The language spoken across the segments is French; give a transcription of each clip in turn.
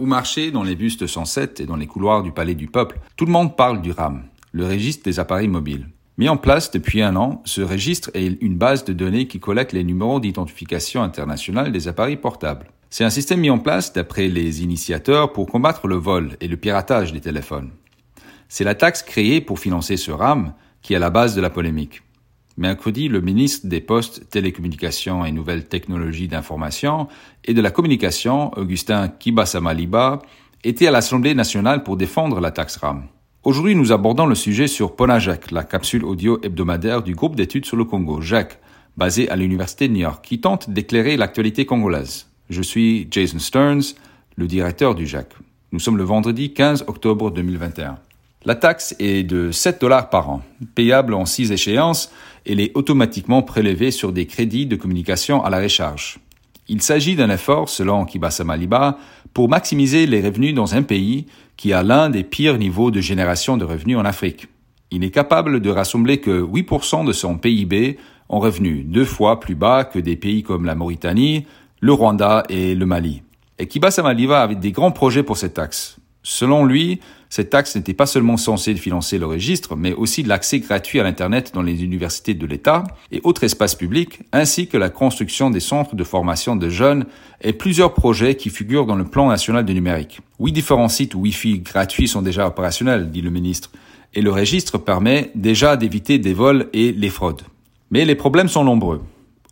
Ou marcher dans les bus de 107 et dans les couloirs du Palais du Peuple, tout le monde parle du RAM, le registre des appareils mobiles. Mis en place depuis un an, ce registre est une base de données qui collecte les numéros d'identification internationale des appareils portables. C'est un système mis en place d'après les initiateurs pour combattre le vol et le piratage des téléphones. C'est la taxe créée pour financer ce RAM qui est à la base de la polémique. Mercredi, le ministre des Postes, Télécommunications et Nouvelles Technologies d'Information et de la Communication, Augustin Kibasamaliba, était à l'Assemblée nationale pour défendre la taxe RAM. Aujourd'hui, nous abordons le sujet sur Ponajak, la capsule audio hebdomadaire du groupe d'études sur le Congo, JAC, basé à l'Université de New York, qui tente d'éclairer l'actualité congolaise. Je suis Jason Stearns, le directeur du JAC. Nous sommes le vendredi 15 octobre 2021. La taxe est de 7 dollars par an, payable en 6 échéances, elle est automatiquement prélevée sur des crédits de communication à la recharge. Il s'agit d'un effort, selon Kibasa Maliba, pour maximiser les revenus dans un pays qui a l'un des pires niveaux de génération de revenus en Afrique. Il est capable de rassembler que 8% de son PIB en revenus, deux fois plus bas que des pays comme la Mauritanie, le Rwanda et le Mali. Et Kibasa Maliba avait des grands projets pour cette taxe. Selon lui, cette taxe n'était pas seulement censée financer le registre, mais aussi l'accès gratuit à l'Internet dans les universités de l'État et autres espaces publics, ainsi que la construction des centres de formation de jeunes et plusieurs projets qui figurent dans le plan national du numérique. Huit différents sites Wi-Fi gratuits sont déjà opérationnels, dit le ministre, et le registre permet déjà d'éviter des vols et les fraudes. Mais les problèmes sont nombreux.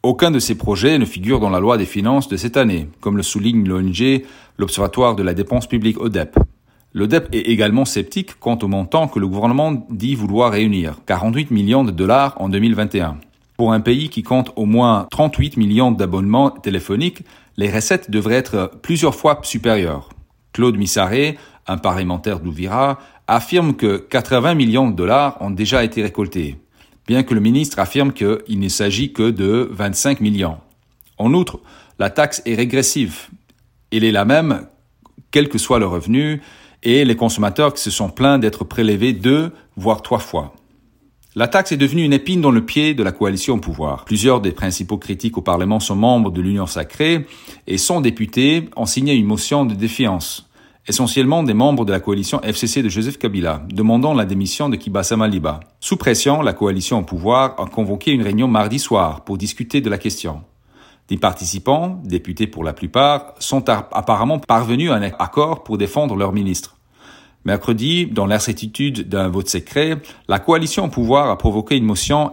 Aucun de ces projets ne figure dans la loi des finances de cette année, comme le souligne l'ONG, l'Observatoire de la dépense publique ODEP. L'ODEP est également sceptique quant au montant que le gouvernement dit vouloir réunir, 48 millions de dollars en 2021. Pour un pays qui compte au moins 38 millions d'abonnements téléphoniques, les recettes devraient être plusieurs fois supérieures. Claude Missaré, un parlementaire d'Ouvira, affirme que 80 millions de dollars ont déjà été récoltés, bien que le ministre affirme qu'il ne s'agit que de 25 millions. En outre, la taxe est régressive. Elle est la même, quel que soit le revenu, et les consommateurs qui se sont plaints d'être prélevés deux, voire trois fois. La taxe est devenue une épine dans le pied de la coalition au pouvoir. Plusieurs des principaux critiques au Parlement sont membres de l'Union sacrée et son députés ont signé une motion de défiance, essentiellement des membres de la coalition FCC de Joseph Kabila, demandant la démission de Kibasa Maliba. Sous pression, la coalition au pouvoir a convoqué une réunion mardi soir pour discuter de la question. Des participants, députés pour la plupart, sont apparemment parvenus à un accord pour défendre leur ministre. Mercredi, dans l'incertitude d'un vote secret, la coalition au pouvoir a provoqué une motion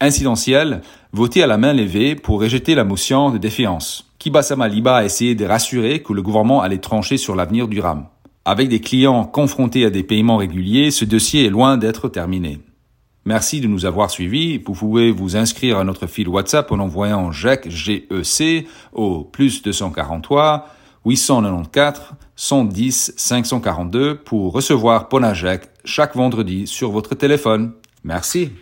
incidentielle votée à la main levée pour rejeter la motion de défiance. Kibasa Maliba a essayé de rassurer que le gouvernement allait trancher sur l'avenir du RAM. Avec des clients confrontés à des paiements réguliers, ce dossier est loin d'être terminé. Merci de nous avoir suivis. Vous pouvez vous inscrire à notre fil WhatsApp en envoyant GEC, GEC au plus 243 894 110 542 pour recevoir Ponajek chaque vendredi sur votre téléphone. Merci.